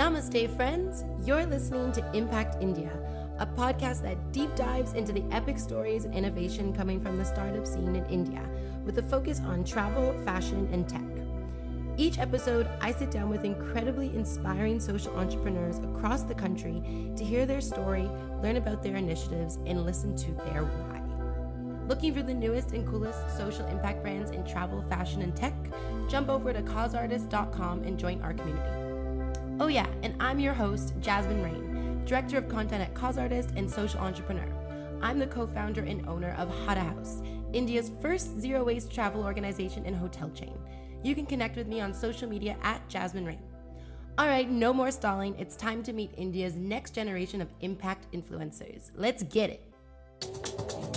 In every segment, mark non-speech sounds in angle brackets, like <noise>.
Namaste, friends. You're listening to Impact India, a podcast that deep dives into the epic stories and innovation coming from the startup scene in India, with a focus on travel, fashion, and tech. Each episode, I sit down with incredibly inspiring social entrepreneurs across the country to hear their story, learn about their initiatives, and listen to their why. Looking for the newest and coolest social impact brands in travel, fashion, and tech? Jump over to causeartist.com and join our community. Oh, yeah, and I'm your host, Jasmine Rain, Director of Content at Cause Artist and Social Entrepreneur. I'm the co founder and owner of Hada House, India's first zero waste travel organization and hotel chain. You can connect with me on social media at Jasmine Rain. All right, no more stalling. It's time to meet India's next generation of impact influencers. Let's get it.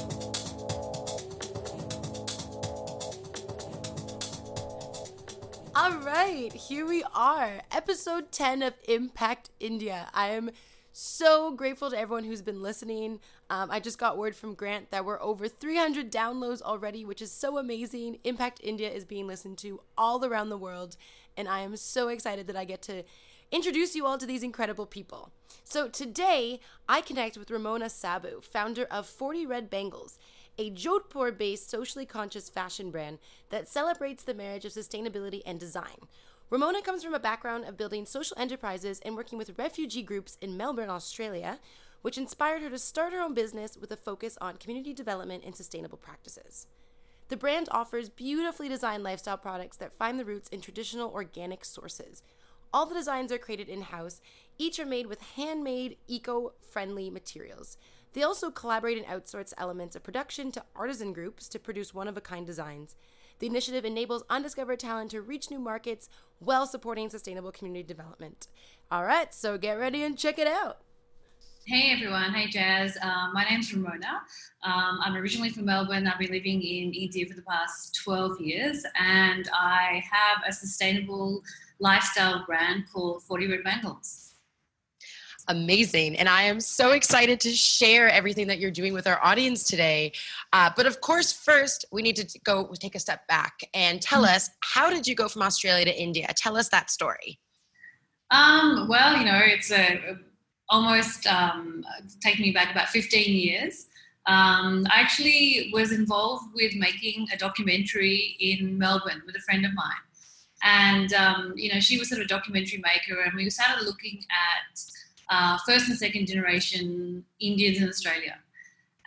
All right, here we are, episode 10 of Impact India. I am so grateful to everyone who's been listening. Um, I just got word from Grant that we're over 300 downloads already, which is so amazing. Impact India is being listened to all around the world, and I am so excited that I get to introduce you all to these incredible people. So today, I connect with Ramona Sabu, founder of 40 Red Bangles a Jodhpur based socially conscious fashion brand that celebrates the marriage of sustainability and design. Ramona comes from a background of building social enterprises and working with refugee groups in Melbourne, Australia, which inspired her to start her own business with a focus on community development and sustainable practices. The brand offers beautifully designed lifestyle products that find the roots in traditional organic sources. All the designs are created in house, each are made with handmade, eco friendly materials. They also collaborate and outsource elements of production to artisan groups to produce one of a kind designs. The initiative enables undiscovered talent to reach new markets while supporting sustainable community development. All right, so get ready and check it out. Hey everyone, hey Jazz. Um, my name's Ramona. Um, I'm originally from Melbourne. I've been living in India for the past 12 years, and I have a sustainable lifestyle brand called 40 Red Bangles amazing. And I am so excited to share everything that you're doing with our audience today. Uh, but of course, first, we need to go take a step back and tell us how did you go from Australia to India? Tell us that story. Um, well, you know, it's a, almost um, taking me back about 15 years. Um, I actually was involved with making a documentary in Melbourne with a friend of mine. And, um, you know, she was sort of a documentary maker, and we started looking at uh, first and second generation Indians in Australia.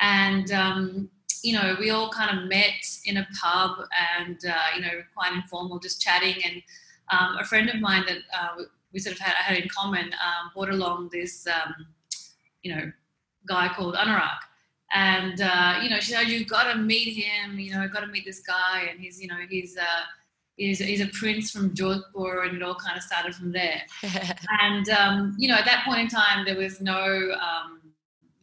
And, um, you know, we all kind of met in a pub and, uh, you know, quite informal, just chatting. And um, a friend of mine that uh, we sort of had, had in common um, brought along this, um, you know, guy called Anurag. And, uh, you know, she said, you've got to meet him, you know, got to meet this guy. And he's, you know, he's, uh, is, is a prince from Jodhpur, and it all kind of started from there. <laughs> and um, you know, at that point in time, there was no um,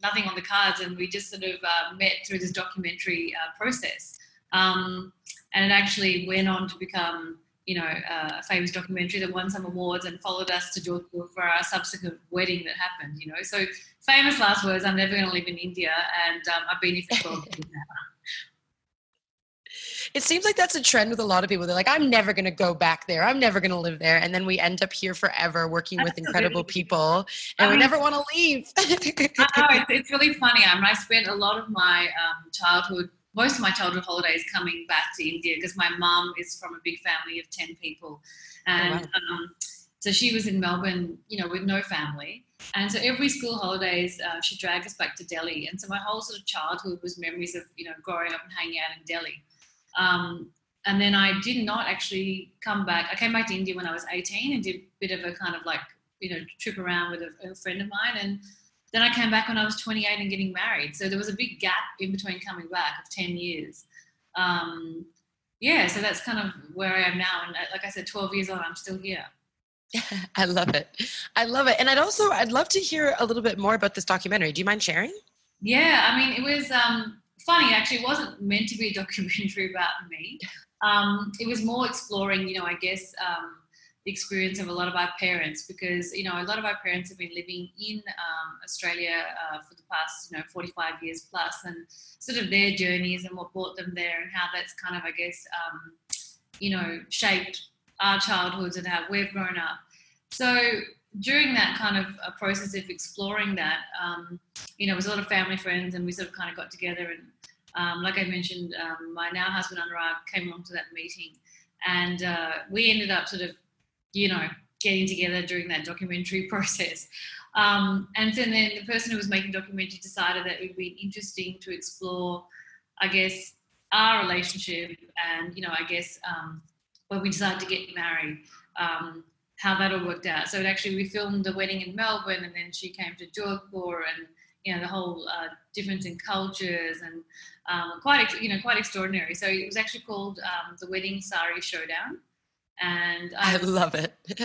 nothing on the cards, and we just sort of uh, met through this documentary uh, process. Um, and it actually went on to become, you know, uh, a famous documentary that won some awards and followed us to Jodhpur for our subsequent wedding that happened. You know, so famous last words: "I'm never going to live in India," and um, I've been here for 12 years now it seems like that's a trend with a lot of people. They're like, I'm never going to go back there. I'm never going to live there. And then we end up here forever working with incredible people and we never want to leave. I know, it's, it's, really funny. I mean, I spent a lot of my um, childhood, most of my childhood holidays coming back to India because my mom is from a big family of 10 people. And oh, wow. um, so she was in Melbourne, you know, with no family. And so every school holidays, uh, she dragged us back to Delhi. And so my whole sort of childhood was memories of, you know, growing up and hanging out in Delhi. Um, and then I did not actually come back. I came back to India when I was 18 and did a bit of a kind of like, you know, trip around with a, a friend of mine. And then I came back when I was 28 and getting married. So there was a big gap in between coming back of 10 years. Um, yeah, so that's kind of where I am now. And uh, like I said, 12 years on, I'm still here. <laughs> I love it. I love it. And I'd also, I'd love to hear a little bit more about this documentary. Do you mind sharing? Yeah, I mean, it was, um, funny actually wasn't meant to be a <laughs> documentary about me um, it was more exploring you know i guess um, the experience of a lot of our parents because you know a lot of our parents have been living in um, australia uh, for the past you know 45 years plus and sort of their journeys and what brought them there and how that's kind of i guess um, you know shaped our childhoods and how we've grown up so during that kind of uh, process of exploring that, um, you know, it was a lot of family friends, and we sort of kind of got together. And um, like I mentioned, um, my now husband Anurag came along to that meeting, and uh, we ended up sort of, you know, getting together during that documentary <laughs> process. Um, and so then the person who was making documentary decided that it would be interesting to explore, I guess, our relationship and, you know, I guess um, when we decided to get married, um, how that all worked out. So actually, we filmed the wedding in Melbourne and then she came to Jodhpur and, you know, the whole uh, difference in cultures and um, quite, you know, quite extraordinary. So it was actually called um, the Wedding Sari Showdown and I, I love it. <laughs>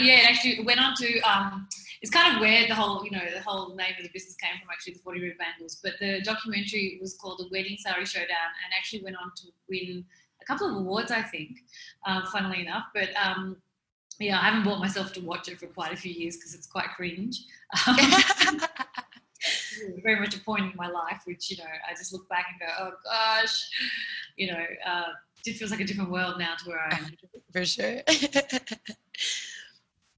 yeah, it actually went on to. Um, it's kind of where the whole, you know, the whole name of the business came from. Actually, the Forty Red Bangles, but the documentary was called The Wedding Sari Showdown, and actually went on to win a couple of awards, I think. Uh, funnily enough, but um, yeah, I haven't bought myself to watch it for quite a few years because it's quite cringe. Um, <laughs> <laughs> very much a point in my life, which you know, I just look back and go, oh gosh, you know. Uh, it feels like a different world now to where I am. <laughs> For sure. <laughs>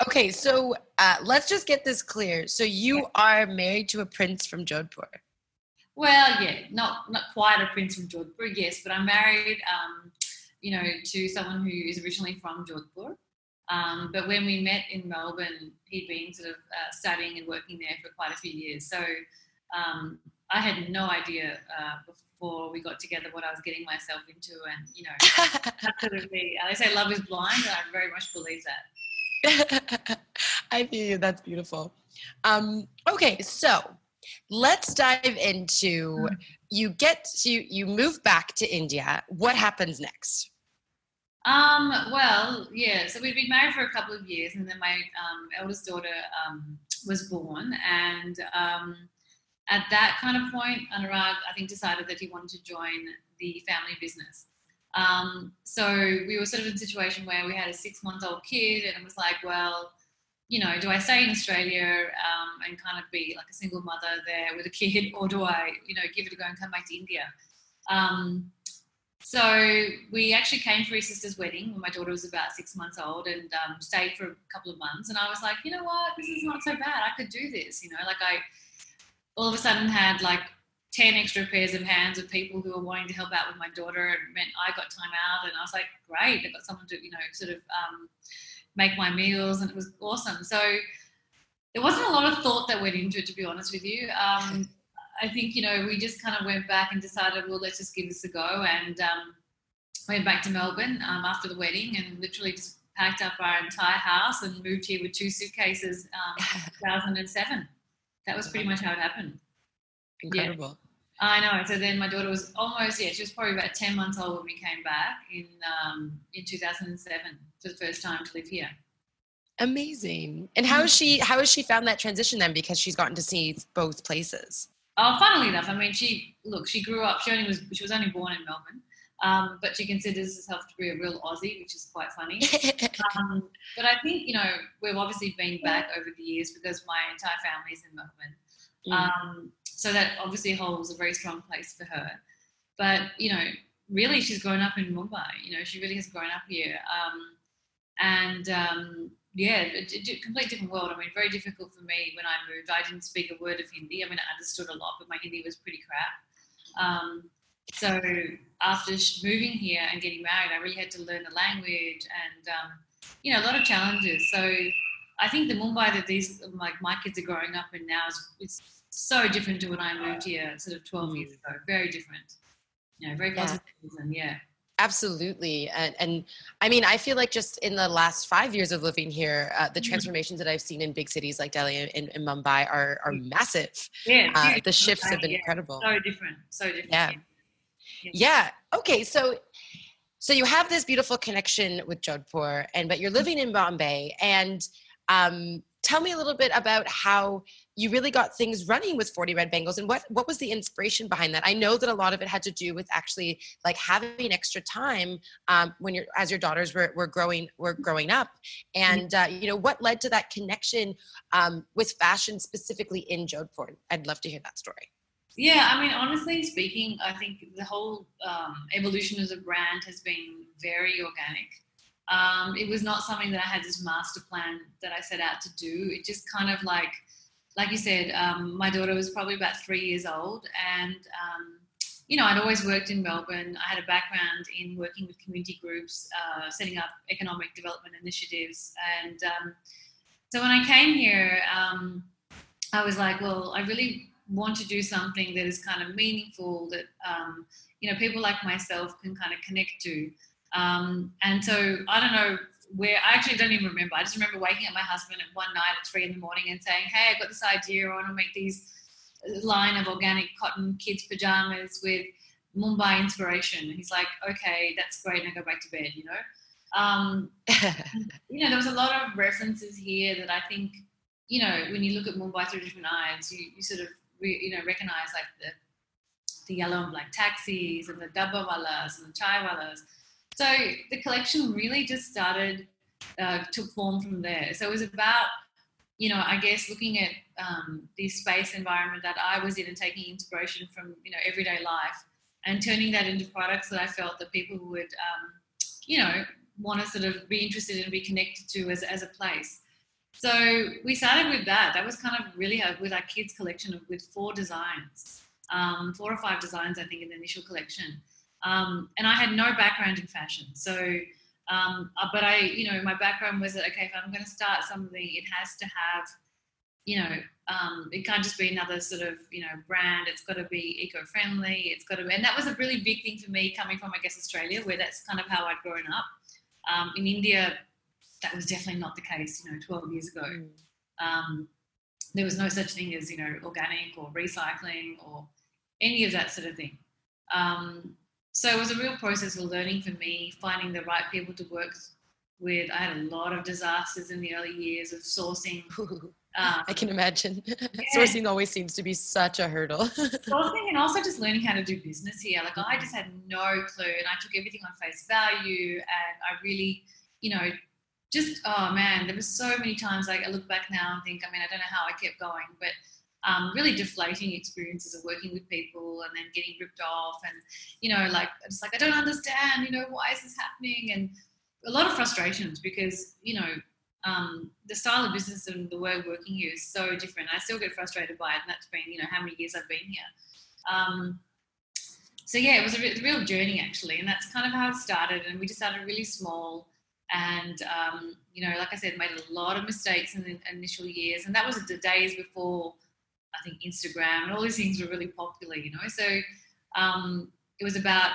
okay, so uh, let's just get this clear. So you are married to a prince from Jodhpur. Well, yeah, not not quite a prince from Jodhpur, yes, but I'm married, um, you know, to someone who is originally from Jodhpur. Um, but when we met in Melbourne, he'd been sort of uh, studying and working there for quite a few years. So um, I had no idea uh, before we got together what I was getting myself into. And, you know, <laughs> absolutely, they say love is blind, and I very much believe that. <laughs> I feel you. That's beautiful. Um, okay, so let's dive into mm. you get you you move back to India. What happens next? Um, well, yeah. So we'd been married for a couple of years, and then my um, eldest daughter um, was born, and um, at that kind of point, Anurag, I think, decided that he wanted to join the family business. Um, so we were sort of in a situation where we had a six month old kid, and it was like, well, you know, do I stay in Australia um, and kind of be like a single mother there with a kid, <laughs> or do I, you know, give it a go and come back to India? Um, so we actually came for his sister's wedding when my daughter was about six months old and um, stayed for a couple of months. And I was like, you know what, this is not so bad. I could do this. You know, like I all of a sudden had like 10 extra pairs of hands of people who were wanting to help out with my daughter and meant I got time out and I was like, great, I got someone to, you know, sort of um, make my meals and it was awesome. So there wasn't a lot of thought that went into it, to be honest with you. Um, I think, you know, we just kind of went back and decided, well, let's just give this a go and um, went back to Melbourne um, after the wedding and literally just packed up our entire house and moved here with two suitcases um, <laughs> 2007 that was pretty much how it happened. Incredible. Yeah. I know. So then my daughter was almost yeah, she was probably about ten months old when we came back in um, in 2007 for the first time to live here. Amazing. And how has she how has she found that transition then? Because she's gotten to see both places. Oh, funnily enough, I mean, she look, she grew up. She only was she was only born in Melbourne, um, but she considers herself to be a real Aussie, which is quite funny. <laughs> um, but I think, you know, we've obviously been back over the years because my entire family is in Melbourne. Mm. Um, so that obviously holds a very strong place for her. But, you know, really she's grown up in Mumbai. You know, she really has grown up here. Um, and um, yeah, a, a completely different world. I mean, very difficult for me when I moved. I didn't speak a word of Hindi. I mean, I understood a lot, but my Hindi was pretty crap. Um, so after moving here and getting married, I really had to learn the language and um, you know a lot of challenges. So I think the Mumbai that these like my kids are growing up in now is, is so different to when I moved here, sort of 12 years ago. Very different. You know, very positive yeah. yeah. Absolutely. And, and I mean, I feel like just in the last five years of living here, uh, the mm-hmm. transformations that I've seen in big cities like Delhi and, and Mumbai are, are mm. massive. Yeah. Uh, the shifts have been incredible. So different. So different. Yeah. Yeah. Okay. So, so you have this beautiful connection with Jodhpur, and but you're living in Bombay, and um, tell me a little bit about how you really got things running with 40 red bangles and what what was the inspiration behind that i know that a lot of it had to do with actually like having extra time um, when you're as your daughters were, were growing were growing up mm-hmm. and uh, you know what led to that connection um, with fashion specifically in jodhpur i'd love to hear that story yeah, I mean, honestly speaking, I think the whole um, evolution of the brand has been very organic. Um, it was not something that I had this master plan that I set out to do. It just kind of like, like you said, um, my daughter was probably about three years old, and um, you know, I'd always worked in Melbourne. I had a background in working with community groups, uh, setting up economic development initiatives, and um, so when I came here, um, I was like, well, I really want to do something that is kind of meaningful that um, you know people like myself can kind of connect to. Um, and so I don't know where I actually don't even remember. I just remember waking up my husband at one night at three in the morning and saying, "Hey, I've got this idea. I want to make these line of organic cotton kids pajamas with Mumbai inspiration." And he's like, "Okay, that's great." And I go back to bed. You know. Um, <laughs> you know, there was a lot of references here that I think, you know, when you look at Mumbai through different eyes, you, you sort of, re, you know, recognize like the the yellow and black taxis and the dabba walas and the chai walas. So the collection really just started, uh, took form from there. So it was about, you know, I guess looking at um, the space environment that I was in and taking inspiration from, you know, everyday life and turning that into products that I felt that people would, um, you know, want to sort of be interested and be connected to as, as a place. So we started with that. That was kind of really a, with our kids collection of, with four designs, um, four or five designs, I think, in the initial collection. Um, and I had no background in fashion. So, um, uh, but I, you know, my background was that, okay, if I'm going to start something, it has to have, you know, um, it can't just be another sort of, you know, brand. It's got to be eco-friendly. It's got to, be, and that was a really big thing for me coming from, I guess, Australia, where that's kind of how I'd grown up. Um, in India, that was definitely not the case, you know, 12 years ago. Mm. Um, there was no such thing as, you know, organic or recycling or any of that sort of thing. Um, so it was a real process of learning for me, finding the right people to work with. I had a lot of disasters in the early years of sourcing. <laughs> Um, I can imagine. Yeah. Sourcing always seems to be such a hurdle. <laughs> Sourcing and also just learning how to do business here. Like I just had no clue, and I took everything on face value, and I really, you know, just oh man, there was so many times like I look back now and think, I mean, I don't know how I kept going, but um, really deflating experiences of working with people and then getting ripped off, and you know, like it's like I don't understand, you know, why is this happening, and a lot of frustrations because you know um, the style of business and the way of working here is so different. I still get frustrated by it, and that's been you know how many years I've been here. Um, so yeah, it was a, a, real journey actually, and that's kind of how it started. And we just started really small, and um, you know, like I said, made a lot of mistakes in the initial years, and that was the days before I think Instagram and all these things were really popular. You know, so um, it was about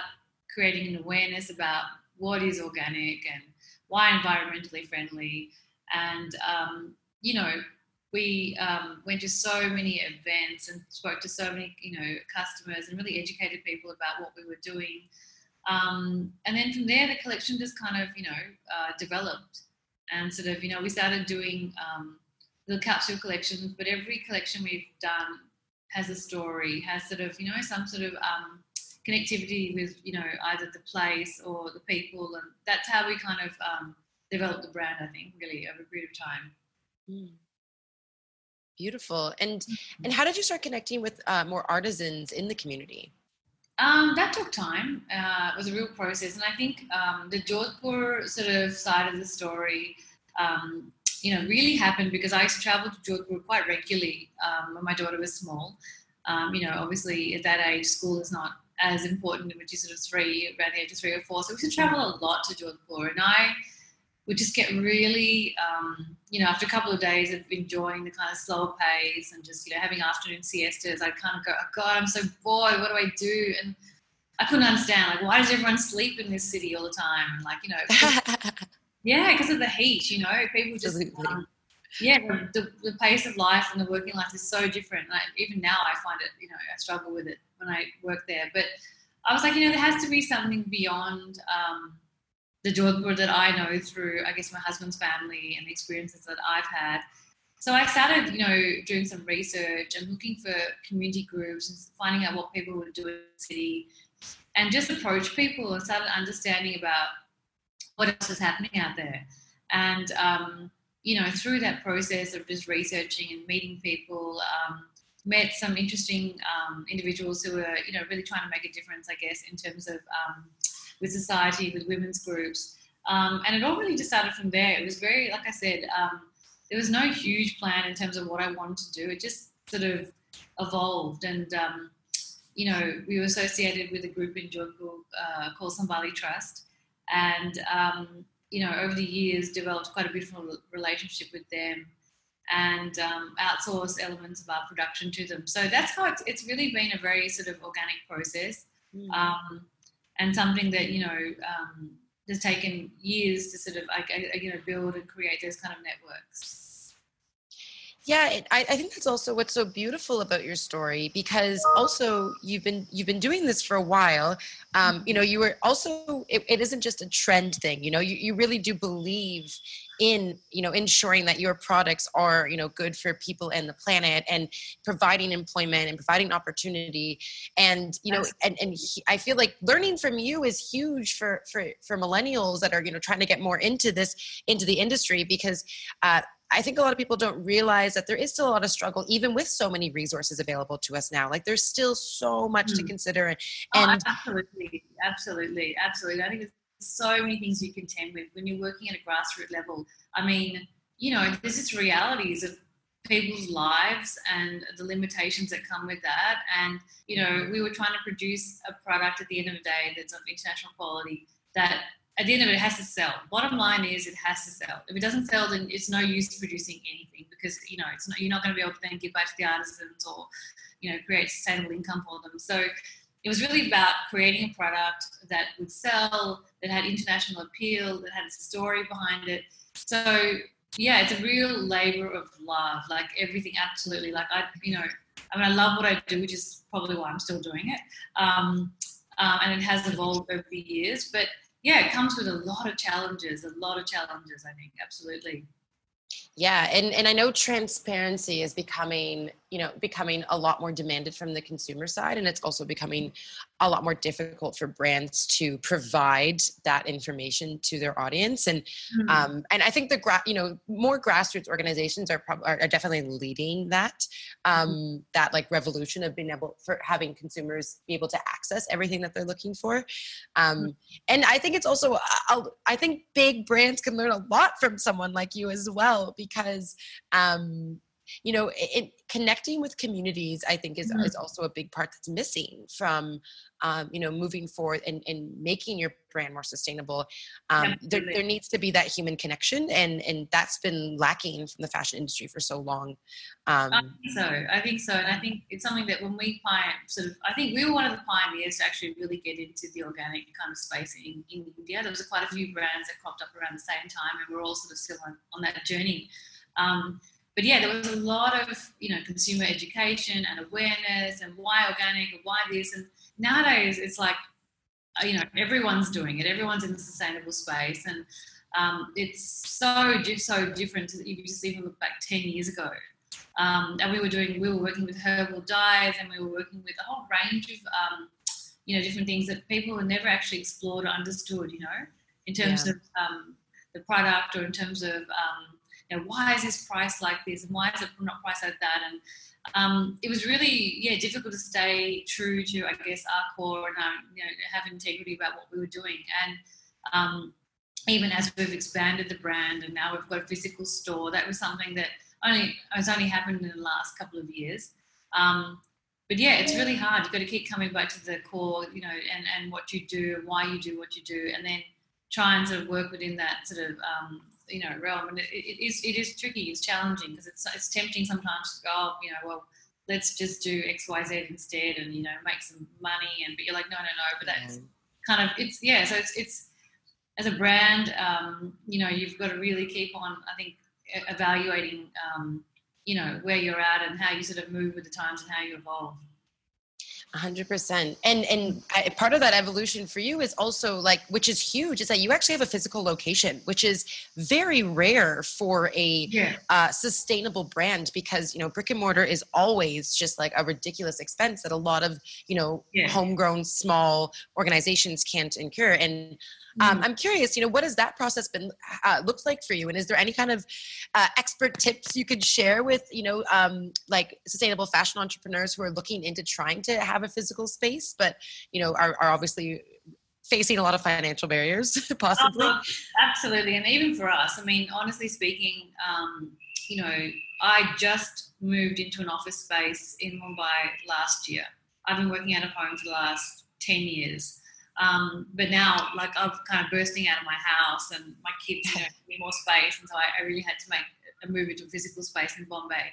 creating an awareness about what is organic and why environmentally friendly and, um, you know, we um, went to so many events and spoke to so many, you know, customers and really educated people about what we were doing. Um, and then from there, the collection just kind of, you know, uh, developed and sort of, you know, we started doing um, little capsule collections, but every collection we've done has a story, has sort of, you know, some sort of um, connectivity with, you know, either the place or the people. And that's how we kind of um, developed the brand, I think, really over a period of time. Mm. Beautiful. And mm-hmm. and how did you start connecting with uh, more artisans in the community? Um, that took time. Uh, it was a real process, and I think um, the Jodhpur sort of side of the story, um, you know, really happened because I used to travel to Jodhpur quite regularly um, when my daughter was small. Um, you know, obviously at that age, school is not as important when she's sort of three, around the age of three or four. So we used to travel a lot to Jodhpur, and I would just get really, um, you know, after a couple of days of enjoying the kind of slower pace and just, you know, having afternoon siestas, I'd kind of go, oh God, I'm so bored. What do I do? And I couldn't understand, like, why does everyone sleep in this city all the time? And like, you know, <laughs> yeah, because of the heat, you know, people just, um, yeah, the, the, pace of life and the working life is so different. Like, even now, I find it, you know, I struggle with it when I work there. But I was like, you know, there has to be something beyond, um, the Jodhpur that I know through, I guess, my husband's family and the experiences that I've had. So I started, you know, doing some research and looking for community groups and finding out what people would do in the city and just approach people and started understanding about what else is happening out there. And, um, you know, through that process of just researching and meeting people, um, met some interesting um, individuals who were, you know, really trying to make a difference, I guess, in terms of um, with society, with women's groups. Um, and it all really just started from there. It was very, like I said, um, there was no huge plan in terms of what I wanted to do. It just sort of evolved. And, um, you know, we were associated with a group in Jaipur uh, called Sambhali Trust. And, um, you know, over the years, developed quite a beautiful relationship with them and um, outsource elements of our production to them. So that's how it's, it's really been a very sort of organic process. Mm. Um, and something that you know um, has taken years to sort of like you know build and create those kind of networks. Yeah it, I, I think that's also what's so beautiful about your story because also you've been you've been doing this for a while. Um, you know you were also it, it isn't just a trend thing you know you, you really do believe in you know ensuring that your products are you know good for people and the planet and providing employment and providing opportunity and you know and, and he, i feel like learning from you is huge for for for millennials that are you know trying to get more into this into the industry because uh, I think a lot of people don't realize that there is still a lot of struggle, even with so many resources available to us now. Like there's still so much mm. to consider. And, oh, absolutely, absolutely, absolutely. I think there's so many things you contend with when you're working at a grassroots level. I mean, you know, there's just realities of people's lives and the limitations that come with that. And, you know, we were trying to produce a product at the end of the day that's of international quality that at the end of it, it has to sell. Bottom line is it has to sell. If it doesn't sell, then it's no use producing anything because you know it's not, you're not going to be able to then give back to the artisans or you know create sustainable income for them. So it was really about creating a product that would sell, that had international appeal, that had a story behind it. So yeah, it's a real labor of love. Like everything, absolutely. Like I, you know, I mean, I love what I do, which is probably why I'm still doing it. Um, um, and it has evolved over the years, but yeah, it comes with a lot of challenges, a lot of challenges, I think, absolutely. Yeah, and, and I know transparency is becoming you know becoming a lot more demanded from the consumer side and it's also becoming a lot more difficult for brands to provide that information to their audience and mm-hmm. um, and i think the gra- you know more grassroots organizations are, probably are, definitely leading that um, mm-hmm. that like revolution of being able for having consumers be able to access everything that they're looking for um, mm-hmm. and i think it's also I'll, i think big brands can learn a lot from someone like you as well because um, you know it, connecting with communities i think is, mm-hmm. is also a big part that's missing from um, you know moving forward and, and making your brand more sustainable. Um, there, there, needs to be that human connection and and that's been lacking from the fashion industry for so long. Um, I think so. I think so and i think it's something that when we pioneer sort of i think we were one of the pioneers to actually really get into the organic kind of space in, in india. There was quite a few brands that cropped up around the same time and we're all sort of still on, on that journey. Um, but yeah, there was a lot of you know consumer education and awareness and why organic and why this. And nowadays it's like uh, you know everyone's doing it. Everyone's in the sustainable space. And um, it's so so different if you just even look back 10 years ago. Um, and we were doing we were working with herbal dyes and we were working with a whole range of um, you know different things that people had never actually explored or understood you know in terms yeah. of um, the product or in terms of um, you know, why is this price like this and why is it not priced like that? And um, it was really, yeah, difficult to stay true to, I guess, our core and um, you know, have integrity about what we were doing. And um, even as we've expanded the brand and now we've got a physical store, that was something that only has only happened in the last couple of years. Um, but yeah, it's really hard. You've got to keep coming back to the core, you know, and, and what you do, why you do what you do, and then try and sort of work within that sort of um, you know realm, and it, it is it is tricky. It's challenging because it's it's tempting sometimes to go, oh, you know, well, let's just do X Y Z instead, and you know, make some money. And but you're like, no, no, no. But that's mm. kind of it's yeah. So it's it's as a brand, um, you know, you've got to really keep on. I think evaluating, um, you know, where you're at and how you sort of move with the times and how you evolve hundred percent. And and I, part of that evolution for you is also like, which is huge, is that you actually have a physical location, which is very rare for a yeah. uh, sustainable brand because you know brick and mortar is always just like a ridiculous expense that a lot of you know yeah. homegrown small organizations can't incur. And um, mm-hmm. I'm curious, you know, what has that process been uh, looks like for you? And is there any kind of uh, expert tips you could share with, you know, um, like sustainable fashion entrepreneurs who are looking into trying to have a physical space, but you know, are, are obviously facing a lot of financial barriers, <laughs> possibly. Oh, absolutely, and even for us, I mean, honestly speaking, um, you know, I just moved into an office space in Mumbai last year. I've been working out of home for the last ten years. Um, but now, like, I'm kind of bursting out of my house, and my kids you know, <laughs> need more space, and so I, I, really had to make a move into a physical space in Bombay.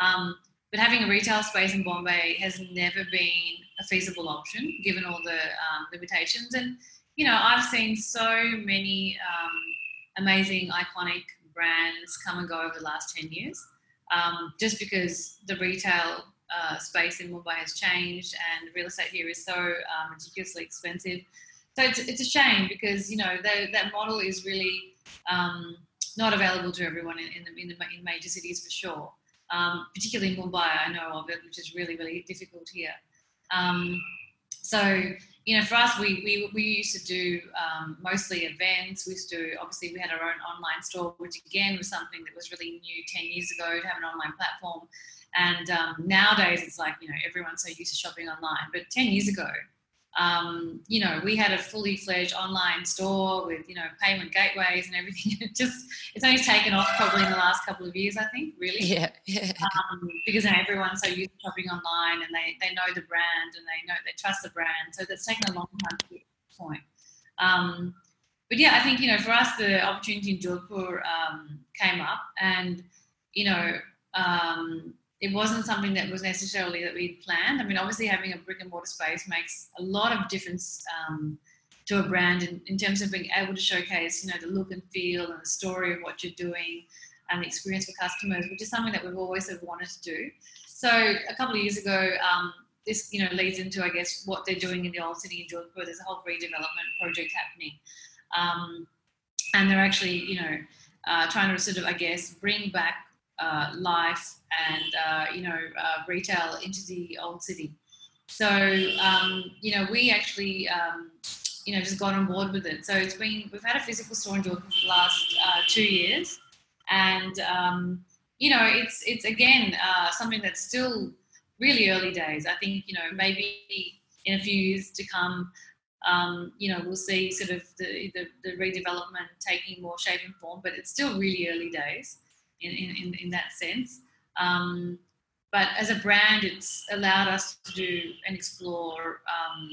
Um, but having a retail space in Bombay has never been a feasible option, given all the um, limitations. And you know, I've seen so many um, amazing, iconic brands come and go over the last ten years, um, just because the retail uh, space in Mumbai has changed and real estate here is so um, ridiculously expensive. So it's, it's a shame because you know the, that model is really um, not available to everyone in, in, the, in, the, in major cities for sure. Um, particularly in Mumbai, I know of it, which is really really difficult here. So you know, for us, we, we, we used to do um, mostly events. We used to, obviously, we had our own online store, which again was something that was really new 10 years ago to have an online platform. And um, nowadays, it's like, you know, everyone's so used to shopping online. But 10 years ago, um, you know, we had a fully fledged online store with, you know, payment gateways and everything. <laughs> It just, it's only taken off probably in the last couple of years, I think, really. Yeah. um, because everyone's so used to shopping online and they, they know the brand and they know, they trust the brand. So that's taken a long time to get to the point. Um, but yeah, I think, you know, for us, the opportunity in Jodhpur um, came up and, you know, um, it wasn't something that was necessarily that we'd planned. I mean, obviously, having a brick and mortar space makes a lot of difference um, to a brand in, in, terms of being able to showcase, you know, the look and feel and the story of what you're doing and the experience for customers, which is something that we've always of wanted to do. So a couple of years ago, um, this you know leads into I guess what they're doing in the old city in Jodhpur. There's a whole redevelopment project happening, um, and they're actually you know uh, trying to sort of I guess bring back uh, life and uh, you know uh, retail into the old city. So um, you know we actually um, you know just got on board with it. So it's been we've had a physical store in Jodhpur for the last uh, two years, and um, you know it's it's again something that's still really early days. I think you know maybe in a few years to come. Um, you know, we'll see sort of the, the, the redevelopment taking more shape and form, but it's still really early days in, in, in that sense. Um, but as a brand, it's allowed us to do and explore um,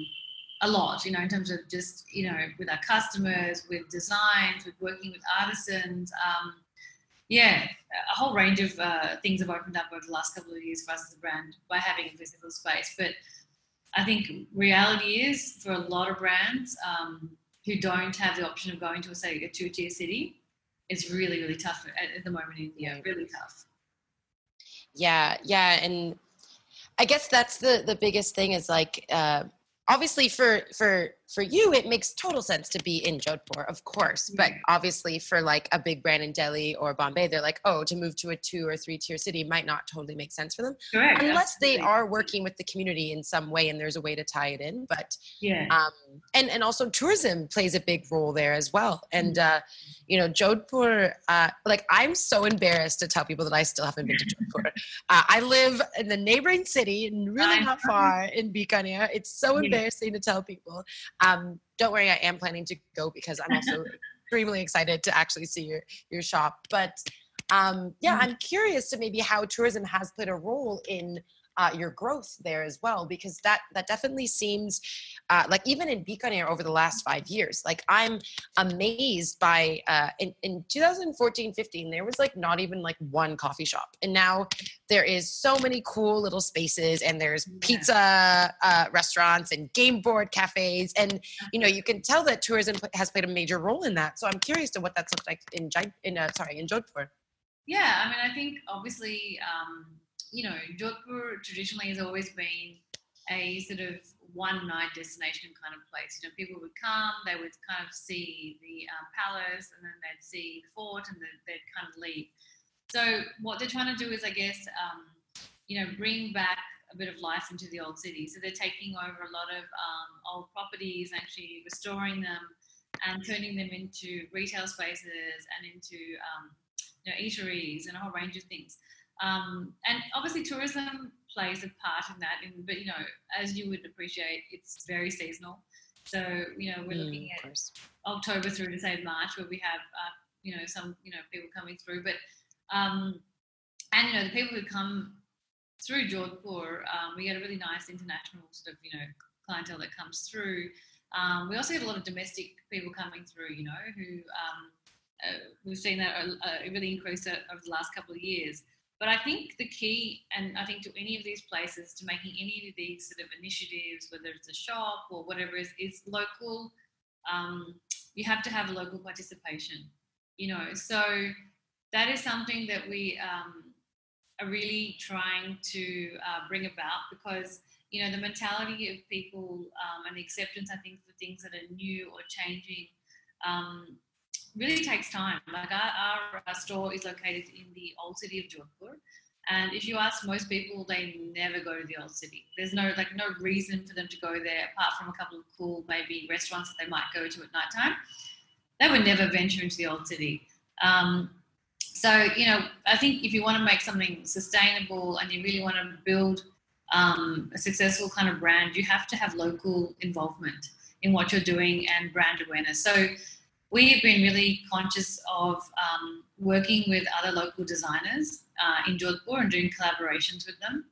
a lot, you know, in terms of just, you know, with our customers, with designs, with working with artisans. Um, yeah, a whole range of uh, things have opened up over the last couple of years for us as a brand by having a physical space. But I think reality is for a lot of brands um, who don't have the option of going to, say, a two-tier city, it's really really tough at, at the moment in India. Really tough. Yeah, yeah, and I guess that's the the biggest thing is like uh, obviously for for for you it makes total sense to be in jodhpur of course but obviously for like a big brand in delhi or bombay they're like oh to move to a two or three tier city might not totally make sense for them. Unless absolutely. they are working with the community in some way and there's a way to tie it in but yeah. um and and also tourism plays a big role there as well and mm-hmm. uh you know jodhpur uh like i'm so embarrassed to tell people that i still haven't been to <laughs> jodhpur. Uh, i live in the neighboring city and really not far in bikaner. It's so embarrassing to tell people um, don't worry, I am planning to go because I'm also <laughs> extremely excited to actually see your your shop. But um, yeah, mm-hmm. I'm curious to maybe how tourism has played a role in uh, your growth there as well because that that definitely seems uh, like even in Bikaner over the last five years like I'm amazed by uh, in, in 2014 15 there was like not even like one coffee shop and now there is so many cool little spaces and there's pizza uh, restaurants and game board cafes and you know you can tell that tourism has played a major role in that so I'm curious to what that's looked like in in uh, sorry in Jodhpur. Yeah, I mean, I think obviously um, you know, Jodhpur traditionally has always been a sort of one night destination kind of place. You know, people would come, they would kind of see the um, palace, and then they'd see the fort, and then they'd kind of leave. So what they're trying to do is, I guess, um, you know, bring back a bit of life into the old city. So they're taking over a lot of um, old properties, actually restoring them, and turning them into retail spaces and into um, you know, eateries and a whole range of things. Um, and obviously, tourism plays a part in that. In, but you know, as you would appreciate, it's very seasonal. So you know we're mm, looking at October through to say March, where we have uh, you know some you know people coming through, but um, and you know the people who come through Jodhpur, um, we get a really nice international sort of you know clientele that comes through. Um, we also get a lot of domestic people coming through, you know, who um, uh, we've seen that uh, uh really increase over the last couple of years. But I think the key, and I think to any of these places, to making any of these sort of initiatives, whether it's a shop or whatever, is, is local. Um, you have to have local participation, you know. So that is something that we um, are really trying to uh, bring about because you know the mentality of people um, and the acceptance, I think, for things that are new or changing um, really takes time. Like our, our, store is located in the old city of Jodhpur. And if you ask most people, they never go to the old city. There's no like no reason for them to go there apart from a couple of cool maybe restaurants that they might go to at night time. They would never venture into the old city. Um, so you know, I think if you want to make something sustainable and you really want to build um, a successful kind of brand, you have to have local involvement in what you're doing and brand awareness. So we have been really conscious of um, working with other local designers uh, in Jodhpur and doing collaborations with them.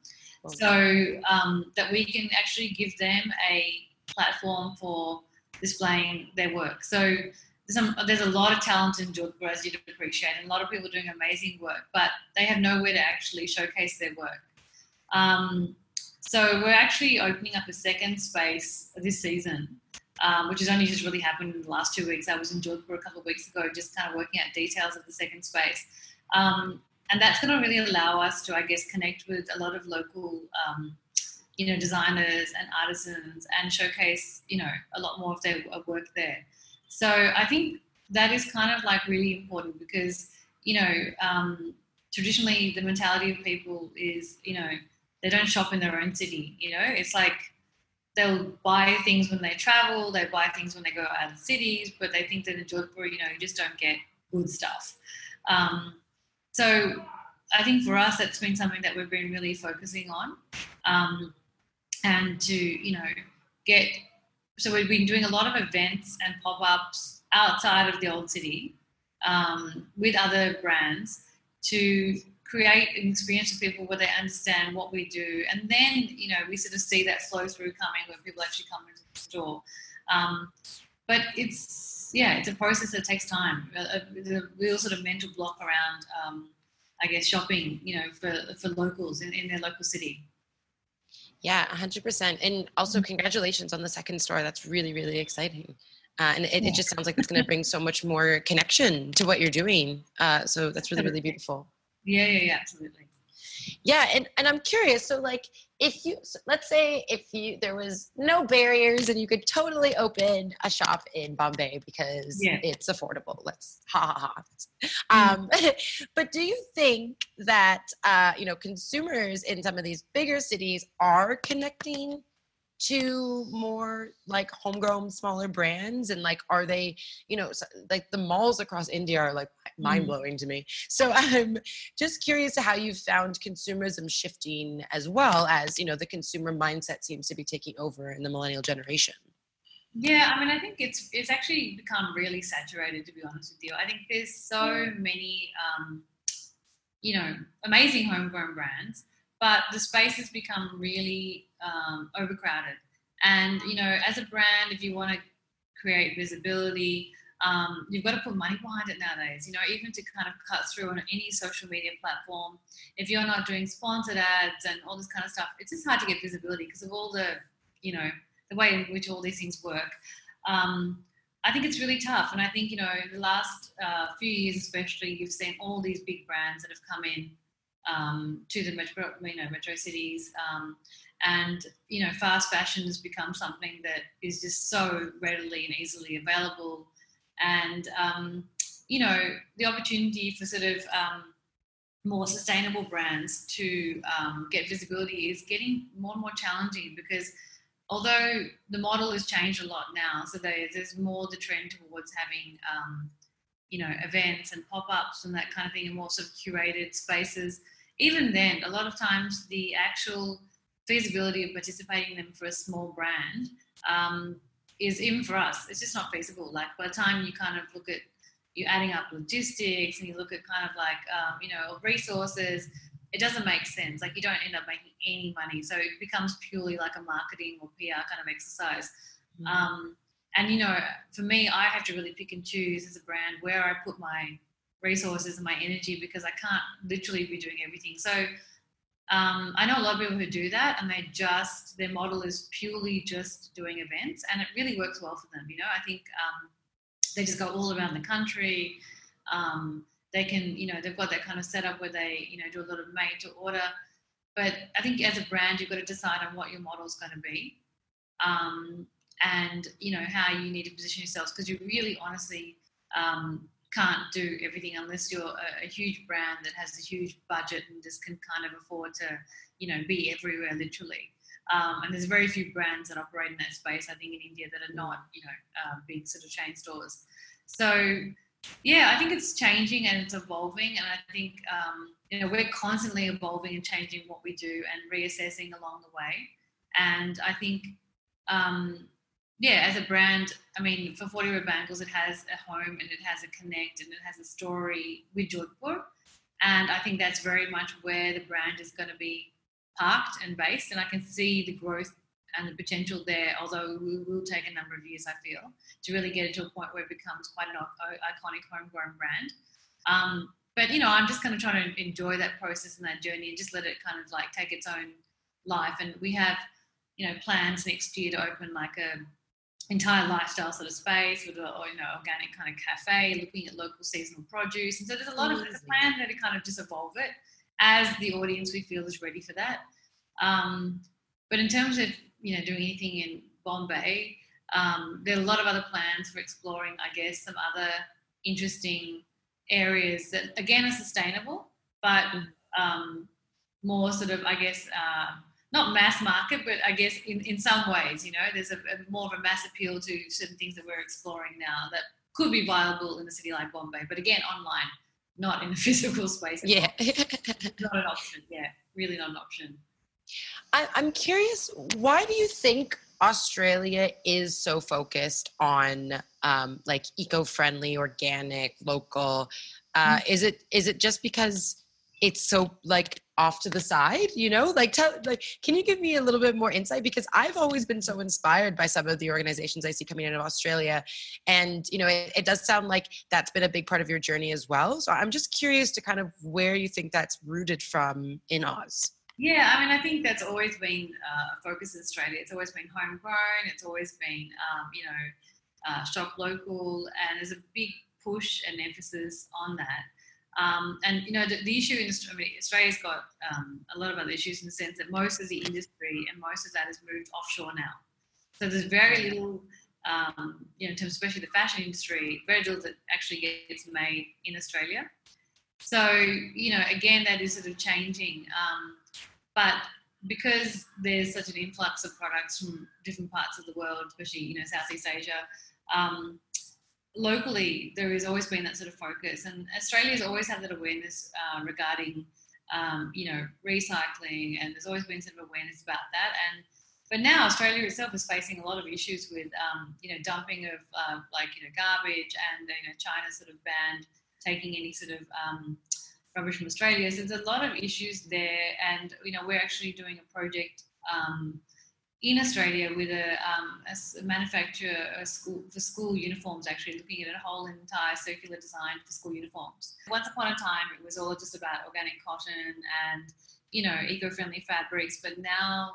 So um, that we can actually give them a platform for displaying their work. So there's, some, there's a lot of talent in Jodhpur, as you'd appreciate, and a lot of people doing amazing work, but they have nowhere to actually showcase their work. Um, so we're actually opening up a second space this season um, which has only just really happened in the last two weeks. I was in Jodhpur a couple of weeks ago, just kind of working out details of the second space. Um, and that's going to really allow us to, I guess, connect with a lot of local, um, you know, designers and artisans and showcase, you know, a lot more of their work there. So I think that is kind of like really important because, you know, um, traditionally the mentality of people is, you know, they don't shop in their own city. You know, it's like they'll buy things when they travel, they buy things when they go out of cities, but they think that in Jodhpur, you know, you just don't get good stuff. Um, so I think for us, that's been something that we've been really focusing on, um, and to you know get. So we've been doing a lot of events and pop-ups outside of the old city um, with other brands to create an experience for people where they understand what we do. And then, you know, we sort of see that flow through coming when people actually come into the store. Um, but it's, yeah, it's a process that takes time. A, a, a real sort of mental block around, um, I guess, shopping, you know, for, for locals in, in their local city. Yeah, 100%. And also, mm-hmm. congratulations on the second store. That's really, really exciting. Uh, and it, it, just sounds like it's going to bring so much more connection to what you're doing. Uh, so that's really, really beautiful. Yeah, yeah, yeah, absolutely. Yeah, and, and I'm curious. So, like, if you let's say if you there was no barriers and you could totally open a shop in Bombay because yeah. it's affordable. Let's ha ha ha. Mm. Um, <laughs> but do you think that uh, you know consumers in some of these bigger cities are connecting to more like homegrown smaller brands and like are they you know like the malls across india are like mind blowing mm. to me. So <laughs> i'm just curious how you found consumerism shifting as well as you know the consumer mindset seems to be taking over in the millennial generation. Yeah i mean i think it's it's actually become really saturated to be honest with you. I think there's so many um you know amazing homegrown brands but the space has become really um, overcrowded. And you know, as a brand, if you want to create visibility, um, you've got to put money behind it nowadays. You know, even to kind of cut through on any social media platform, if you're not doing sponsored ads and all this kind of stuff, it's just hard to get visibility because of all the, you know, the way in which all these things work. Um, I think it's really tough, and I think you know, the last uh, few years, especially, you've seen all these big brands that have come in um, to the metro, you know, metro cities. Um, and you know, fast fashion has become something that is just so readily and easily available. And um, you know, the opportunity for sort of um, more sustainable brands to um, get visibility is getting more and more challenging because although the model has changed a lot now, so there's more the trend towards having um, you know events and pop-ups and that kind of thing and more sort of curated spaces even then a lot of times the actual feasibility of participating in them for a small brand um, is even for us, it's just not feasible. Like by the time you kind of look at you're adding up logistics and you look at kind of like um, you know resources, it doesn't make sense. Like you don't end up making any money, so it becomes purely like a marketing or PR kind of exercise. Mm-hmm. Um, and you know, for me, I have to really pick and choose as a brand where I put my resources and my energy because I can't literally be doing everything. So um, I know a lot of people who do that and they just their model is purely just doing events and it really works well for them. You know, I think um, they just go all around the country. Um, they can, you know, they've got that kind of setup where they, you know, do a lot of made to order. But I think as a brand, you've got to decide on what your model is going to be, um, and you know how you need to position yourselves because you really, honestly, um, can't do everything unless you're a, a, huge brand that has a huge budget and just can kind of afford to, you know, be everywhere literally. Um, and there's very few brands that operate in that space, I think, in India that are not, you know, uh, big sort of chain stores. So, yeah, I think it's changing and it's evolving. And I think, um, you know, we're constantly evolving and changing what we do and reassessing along the way. And I think, um, yeah, as a brand, I mean, for 40 Red Bangles, it has a home and it has a connect and it has a story with Jodhpur. And I think that's very much where the brand is going to be parked and based. And I can see the growth and the potential there, although we will take a number of years, I feel, to really get it to a point where it becomes quite an iconic homegrown brand. Um, but, you know, I'm just kind of trying to enjoy that process and that journey and just let it kind of like take its own life. And we have, you know, plans next year to open like a entire lifestyle sort of space with a you know organic kind of cafe, looking at local seasonal produce, and so there's a lot of there's a plan there to kind of just evolve it as the audience we feel is ready for that. Um, but in terms of you know doing anything in Bombay, um, there are a lot of other plans for exploring, I guess, some other interesting areas that again are sustainable, but mm. um, more sort of I guess. Uh, not mass market, but I guess in, in some ways, you know, there's a, a, more of a mass appeal to certain things that we're exploring now that could be viable in a city like Bombay. But again, online, not in a <laughs> physical space. Yeah. not an option. Yeah, really not an option. I, I'm curious, why do you think Australia is so focused on um, like eco-friendly, organic, local? Uh, mm-hmm. Is it is it just because it's so like off to the side you know like tell like can you give me a little bit more insight because i've always been so inspired by some of the organizations i see coming out of australia and you know it, it does sound like that's been a big part of your journey as well so i'm just curious to kind of where you think that's rooted from in oz yeah, I mean, I think that's always been uh, a focus in Australia. It's always been homegrown. It's always been, um, you know, uh, shop local, and there's a big push and emphasis on that. Um, and you know the, the issue in Australia, Australia's got um, a lot of other issues in the sense that most of the industry and most of that has moved offshore now. So there's very little, um, you know, in terms especially the fashion industry, very little that actually gets made in Australia. So you know, again, that is sort of changing. Um, but because there's such an influx of products from different parts of the world, especially you know Southeast Asia, um, locally, there has always been that sort of focus, and Australia's always had that awareness uh, regarding, um, you know, recycling, and there's always been sort of awareness about that. And but now Australia itself is facing a lot of issues with, um, you know, dumping of uh, like you know garbage, and you know China sort of banned taking any sort of um, rubbish from Australia. So there's a lot of issues there, and you know we're actually doing a project. Um, in Australia with a, um, a, manufacturer a school for school uniforms, actually looking at a whole entire circular design for school uniforms. Once upon a time, it was all just about organic cotton and you know eco-friendly fabrics, but now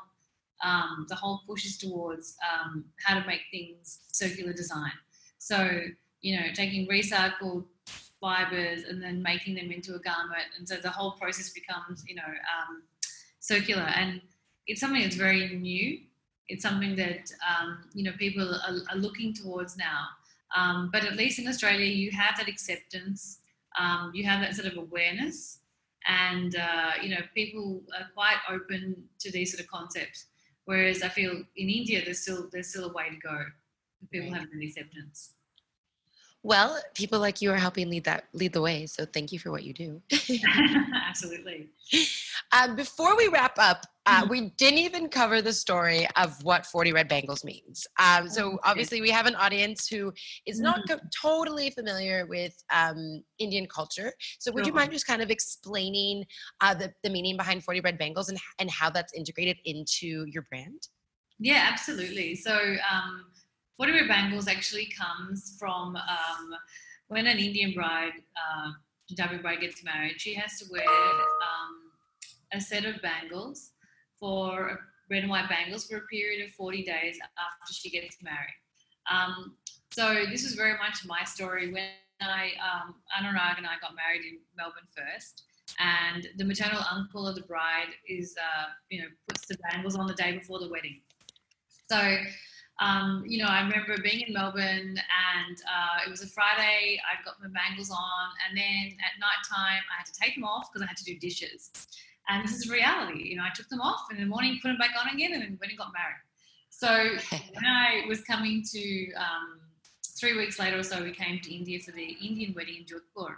um, the whole push is towards um, how to make things circular design. So you know, taking recycled fibers and then making them into a garment, and so the whole process becomes you know um, circular and it's something that's very new it's something that um, you know people are, are looking towards now. Um, but at least in Australia, you have that acceptance, um, you have that sort of awareness, and uh, you know people are quite open to these sort of concepts. Whereas I feel in India, there's still there's still a way to go. People right. have an acceptance. Well, people like you are helping lead that lead the way. So thank you for what you do. <laughs> <laughs> Absolutely. Um, before we wrap up, uh, Mhm. we didn't even cover the story of what 40 Red Bangles means. Um, so obviously, we have an audience who is not co- totally familiar with um, Indian culture. So would you mind just kind of explaining uh, the, the meaning behind 40 Red Bangles and, and how that's integrated into your brand? Yeah, absolutely. So, um, Red bangles actually comes from um, when an Indian bride, uh, Punjabi bride gets married, she has to wear um, a set of bangles for red and white bangles for a period of 40 days after she gets married. Um, so this is very much my story. When I, um, Anurag and I got married in Melbourne first, and the maternal uncle of the bride is, uh, you know, puts the bangles on the day before the wedding. So, um, you know, I remember being in Melbourne and uh, it was a Friday. I got my bangles on, and then at night time, I had to take them off because I had to do dishes. And this is reality. You know, I took them off, and in the morning put them back on again, and then went and got married. So <laughs> when I was coming to um, three weeks later or so, we came to India for the Indian wedding in Jodhpur,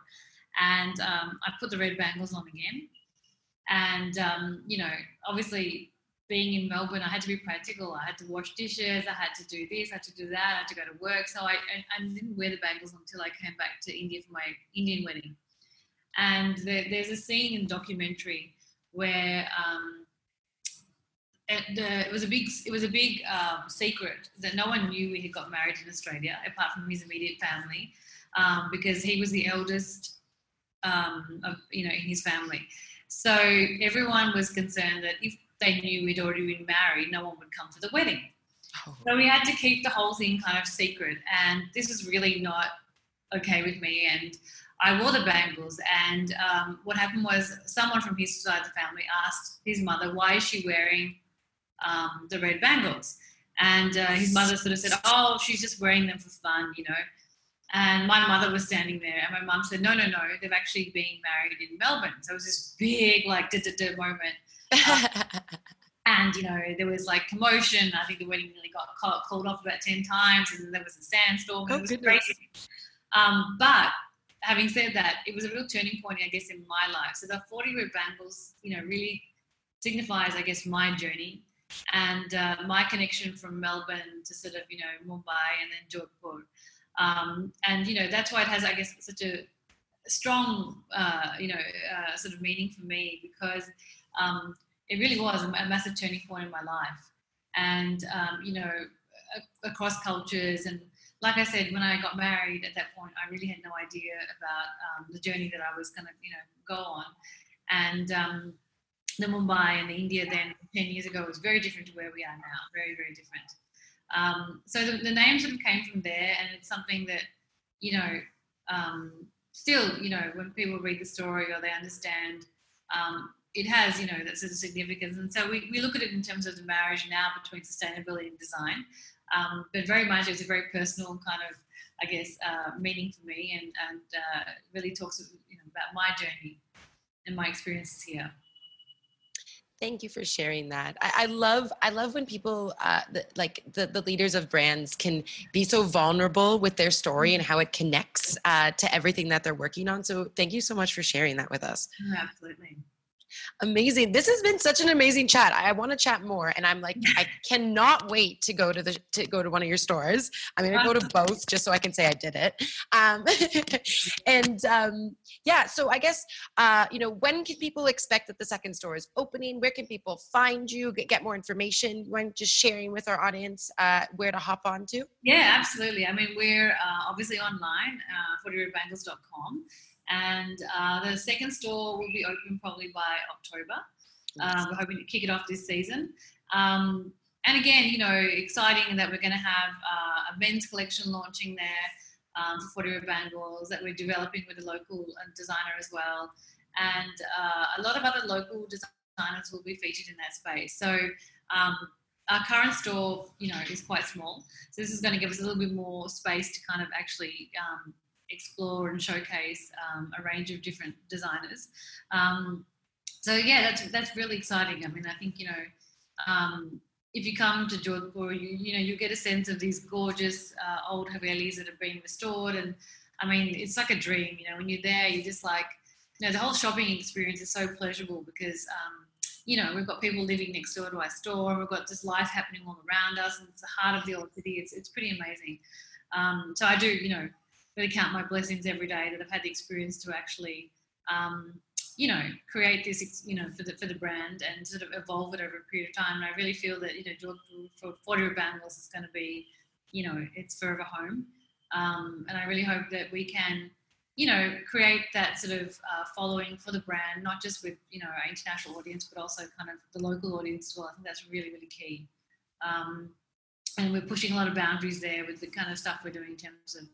and um, I put the red bangles on again. And um, you know, obviously being in Melbourne, I had to be practical. I had to wash dishes. I had to do this. I had to do that. I had to go to work. So I, I, I didn't wear the bangles until I came back to India for my Indian wedding. And there, there's a scene in documentary where um, it, the, it was a big it was a big um, secret that no one knew he had got married in Australia apart from his immediate family um, because he was the eldest um, of you know in his family. So everyone was concerned that if they knew we'd already been married, no one would come to the wedding. So we had to keep the whole thing kind of secret, and this was really not okay with me. And I wore the bangles, and um, what happened was someone from his side of the family asked his mother, "Why is she wearing um, the red bangles?" And uh, his mother sort of said, "Oh, she's just wearing them for fun, you know." And my mother was standing there, and my mum said, "No, no, no, they've actually been married in Melbourne." So it was this big, like, da da da moment. <laughs> and you know there was like commotion. I think the wedding nearly got called, called off about ten times, and then there was a sandstorm. Oh, it was goodness. crazy. Um, but having said that, it was a real turning point, I guess, in my life. So the 40 Red Bangles, you know, really signifies, I guess, my journey and uh, my connection from Melbourne to sort of, you know, Mumbai and then Jodhpur. Um, and, you know, that's why it has, I guess, such a strong, uh, you know, uh, sort of meaning for me because um, it really was a, massive turning point in my life. And, um, you know, across cultures and like I said, when I got married at that point, I really had no idea about um, the journey that I was going to, you know, go on. And um, the Mumbai and the India then 10 years ago was very different to where we are now, very, very different. Um, so the, the name sort of came from there, and it's something that, you know, um, still, you know, when people read the story or they understand, um, it has, you know, that sort of significance. And so we, we look at it in terms of the marriage now between sustainability and design. Um, but very much it's a very personal kind of, I guess, uh, meaning for me, and and uh, really talks you know, about my journey and my experiences here. Thank you for sharing that. I, I love I love when people uh, the, like the, the leaders of brands can be so vulnerable with their story and how it connects uh, to everything that they're working on. So thank you so much for sharing that with us. Absolutely. Amazing. This has been such an amazing chat. I, want to chat more, and I'm like, I <laughs> cannot wait to go to the to go to one of your stores. I'm gonna go to <laughs> both just so I can say I did it. Um, <laughs> and um, yeah, so I guess uh, you know when can people expect that the second store is opening? Where can people find you? Get, get more information? You mind just sharing with our audience uh, where to hop on to? Yeah, absolutely. I mean, we're uh, obviously online, uh, 40redbangles.com. And uh, the second store will be open probably by October. Uh, we're hoping to kick it off this season. Um, and again, you know, exciting that we're going to have uh, a men's collection launching there um, for 40 Red Bangles that we're developing with a local uh, designer as well. And uh, a lot of other local designers will be featured in that space. So um, our current store, you know, is quite small. So this is going to give us a little bit more space to kind of actually um, explore and showcase um, a range of different designers. Um, so yeah, that's that's really exciting. I mean, I think you know, um, if you come to Jodhpur, you you know you get a sense of these gorgeous uh, old Havelis that have been restored, and I mean it's like a dream. You know, when you're there, you're just like, you know, the whole shopping experience is so pleasurable because. Um, you know, we've got people living next door to our store, and we've got just life happening all around us, and it's the heart of the old city. It's, it's pretty amazing. Um, so I do, you know, really count my blessings every day that I've had the experience to actually um, you know, create this, you know, for the for the brand and sort of evolve it over a period of time. And I really feel that you know, for Forty Bangles is going to be, you know, it's forever home. Um, and I really hope that we can, you know, create that sort of uh, following for the brand, not just with you know our international audience, but also kind of the local audience as well. I think that's really really key. Um, and we're pushing a lot of boundaries there with the kind of stuff we're doing in terms of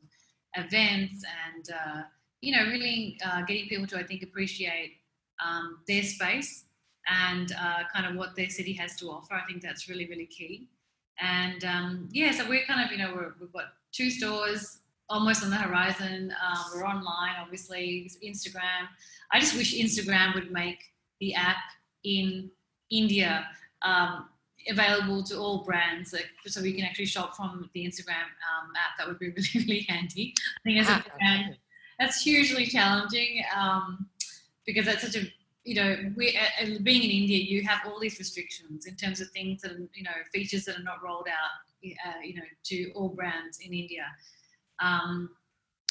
events and uh, you know, really uh, getting people to, I think, appreciate um, their space and uh, kind of what their city has to offer. I think that's really, really key. And um, yeah, so we're kind of, you know, we have got two stores almost on the horizon. Uh, we're online, obviously, Instagram. I just wish Instagram would make the app in India um, available to all brands, like, so we can actually shop from the Instagram um, app. That would be <laughs> really, really handy. I think as a ah, brand, that's hugely challenging um, because that's such a you know we uh, being in India you have all these restrictions in terms of things that are, you know features that are not rolled out uh, you know to all brands in India. Um,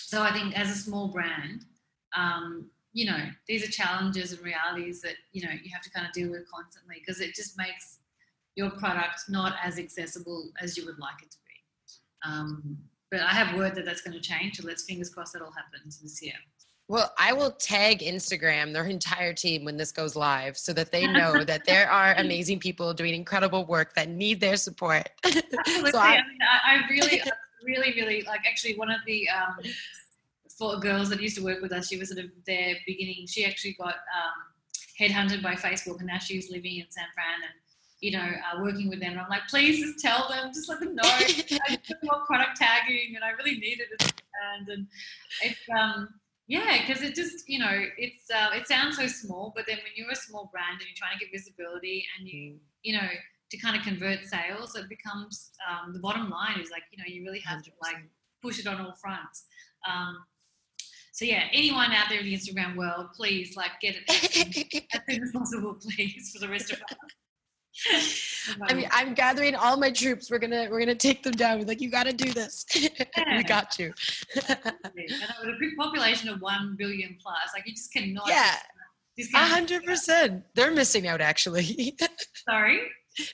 so I think as a small brand, um, you know these are challenges and realities that you know you have to kind of deal with constantly because it just makes your product not as accessible as you would like it to be. Um, but I have word that that's going to change. So let's fingers crossed that all happens this year. Well, I will tag Instagram, their entire team, when this goes live so that they know that there are <laughs> amazing people doing incredible work that need their support. <laughs> Absolutely. so I, I, mean, I, really, really, really like actually one of the um, four girls that used to work with us, she was sort of their beginning. She actually got um, headhunted by Facebook and now she's living in San Fran and you know, uh, working with them. And I'm like, please just tell them, just let them know. I want <laughs> product tagging, and I really need it as a brand. And it's um, yeah, because it just you know, it's uh, it sounds so small, but then when you're a small brand and you're trying to get visibility and you mm. you know to kind of convert sales, it becomes um, the bottom line is like you know you really have 100%. to like push it on all fronts. Um, so yeah, anyone out there in the Instagram world, please like get it as soon as <laughs> possible, please, for the rest of us. I mean, I'm gathering all my troops. We're gonna we're gonna take them down. We're like, you got to do this. <laughs> Yeah. we got you. and with a big population of one billion plus, like you just cannot. Yeah, a hundred percent. They're missing out, actually. <laughs> Sorry.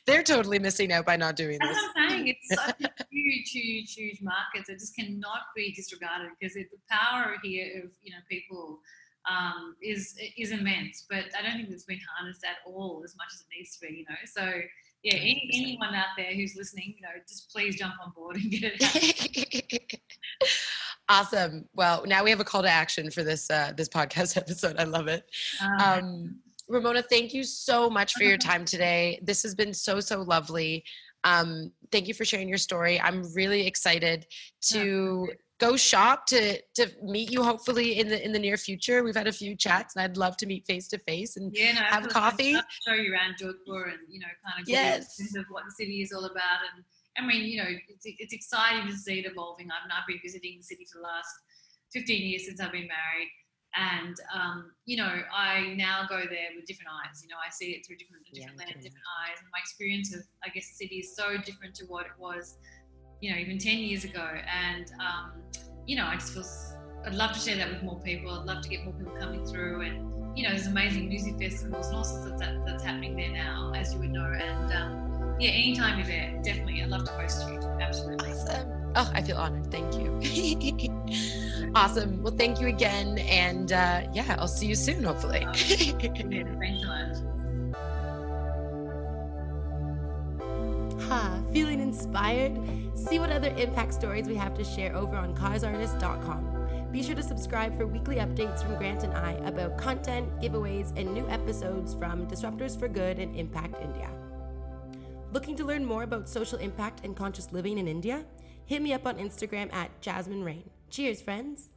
They're totally missing out by not doing That's this. That's what I'm saying. It's <laughs> such a huge, huge, huge market that just cannot be disregarded because the power here of you know people um, is is immense. But I don't think it's been harnessed at all as much as it needs to be. You know, so yeah, any, anyone out there who's listening, you know, just please jump on board and get it. <laughs> <laughs> awesome. Well, now we have a call to action for this uh, this podcast <laughs> episode. I love it. Uh, um, Ramona, thank you so much for your time today. This has been so so lovely. Um, thank you for sharing your story. I'm really excited to go shop to to meet you hopefully in the in the near future. We've had a few chats and I'd love to meet face to face and yeah, no, have coffee. Show you around Jodhpur and you know kind of yes. of what the city is all about. And I mean, you know, it's, it's exciting to see it evolving. I've not been visiting the city for the last 15 years since I've been married. And um, you know, I now go there with different eyes. You know, I see it through different different yeah, lens, different eyes. And my experience of, I guess, the city is so different to what it was you know, even 10 years ago. And, um, you know, I just feel, I'd love to share that with more people. I'd love to get more people coming through. And, you know, there's amazing music festivals and all sorts of that, that's happening there now, as you would know. And, um, yeah, anytime you're there, definitely. I'd love to host you. Absolutely. Awesome. Oh, I feel honored. Thank you. <laughs> awesome. Well, thank you again. And uh, yeah, I'll see you soon, hopefully. <laughs> Thanks so much. Feeling inspired? See what other impact stories we have to share over on causeartist.com. Be sure to subscribe for weekly updates from Grant and I about content, giveaways, and new episodes from Disruptors for Good and Impact India. Looking to learn more about social impact and conscious living in India? Hit me up on Instagram at Jasmine Rain. Cheers, friends!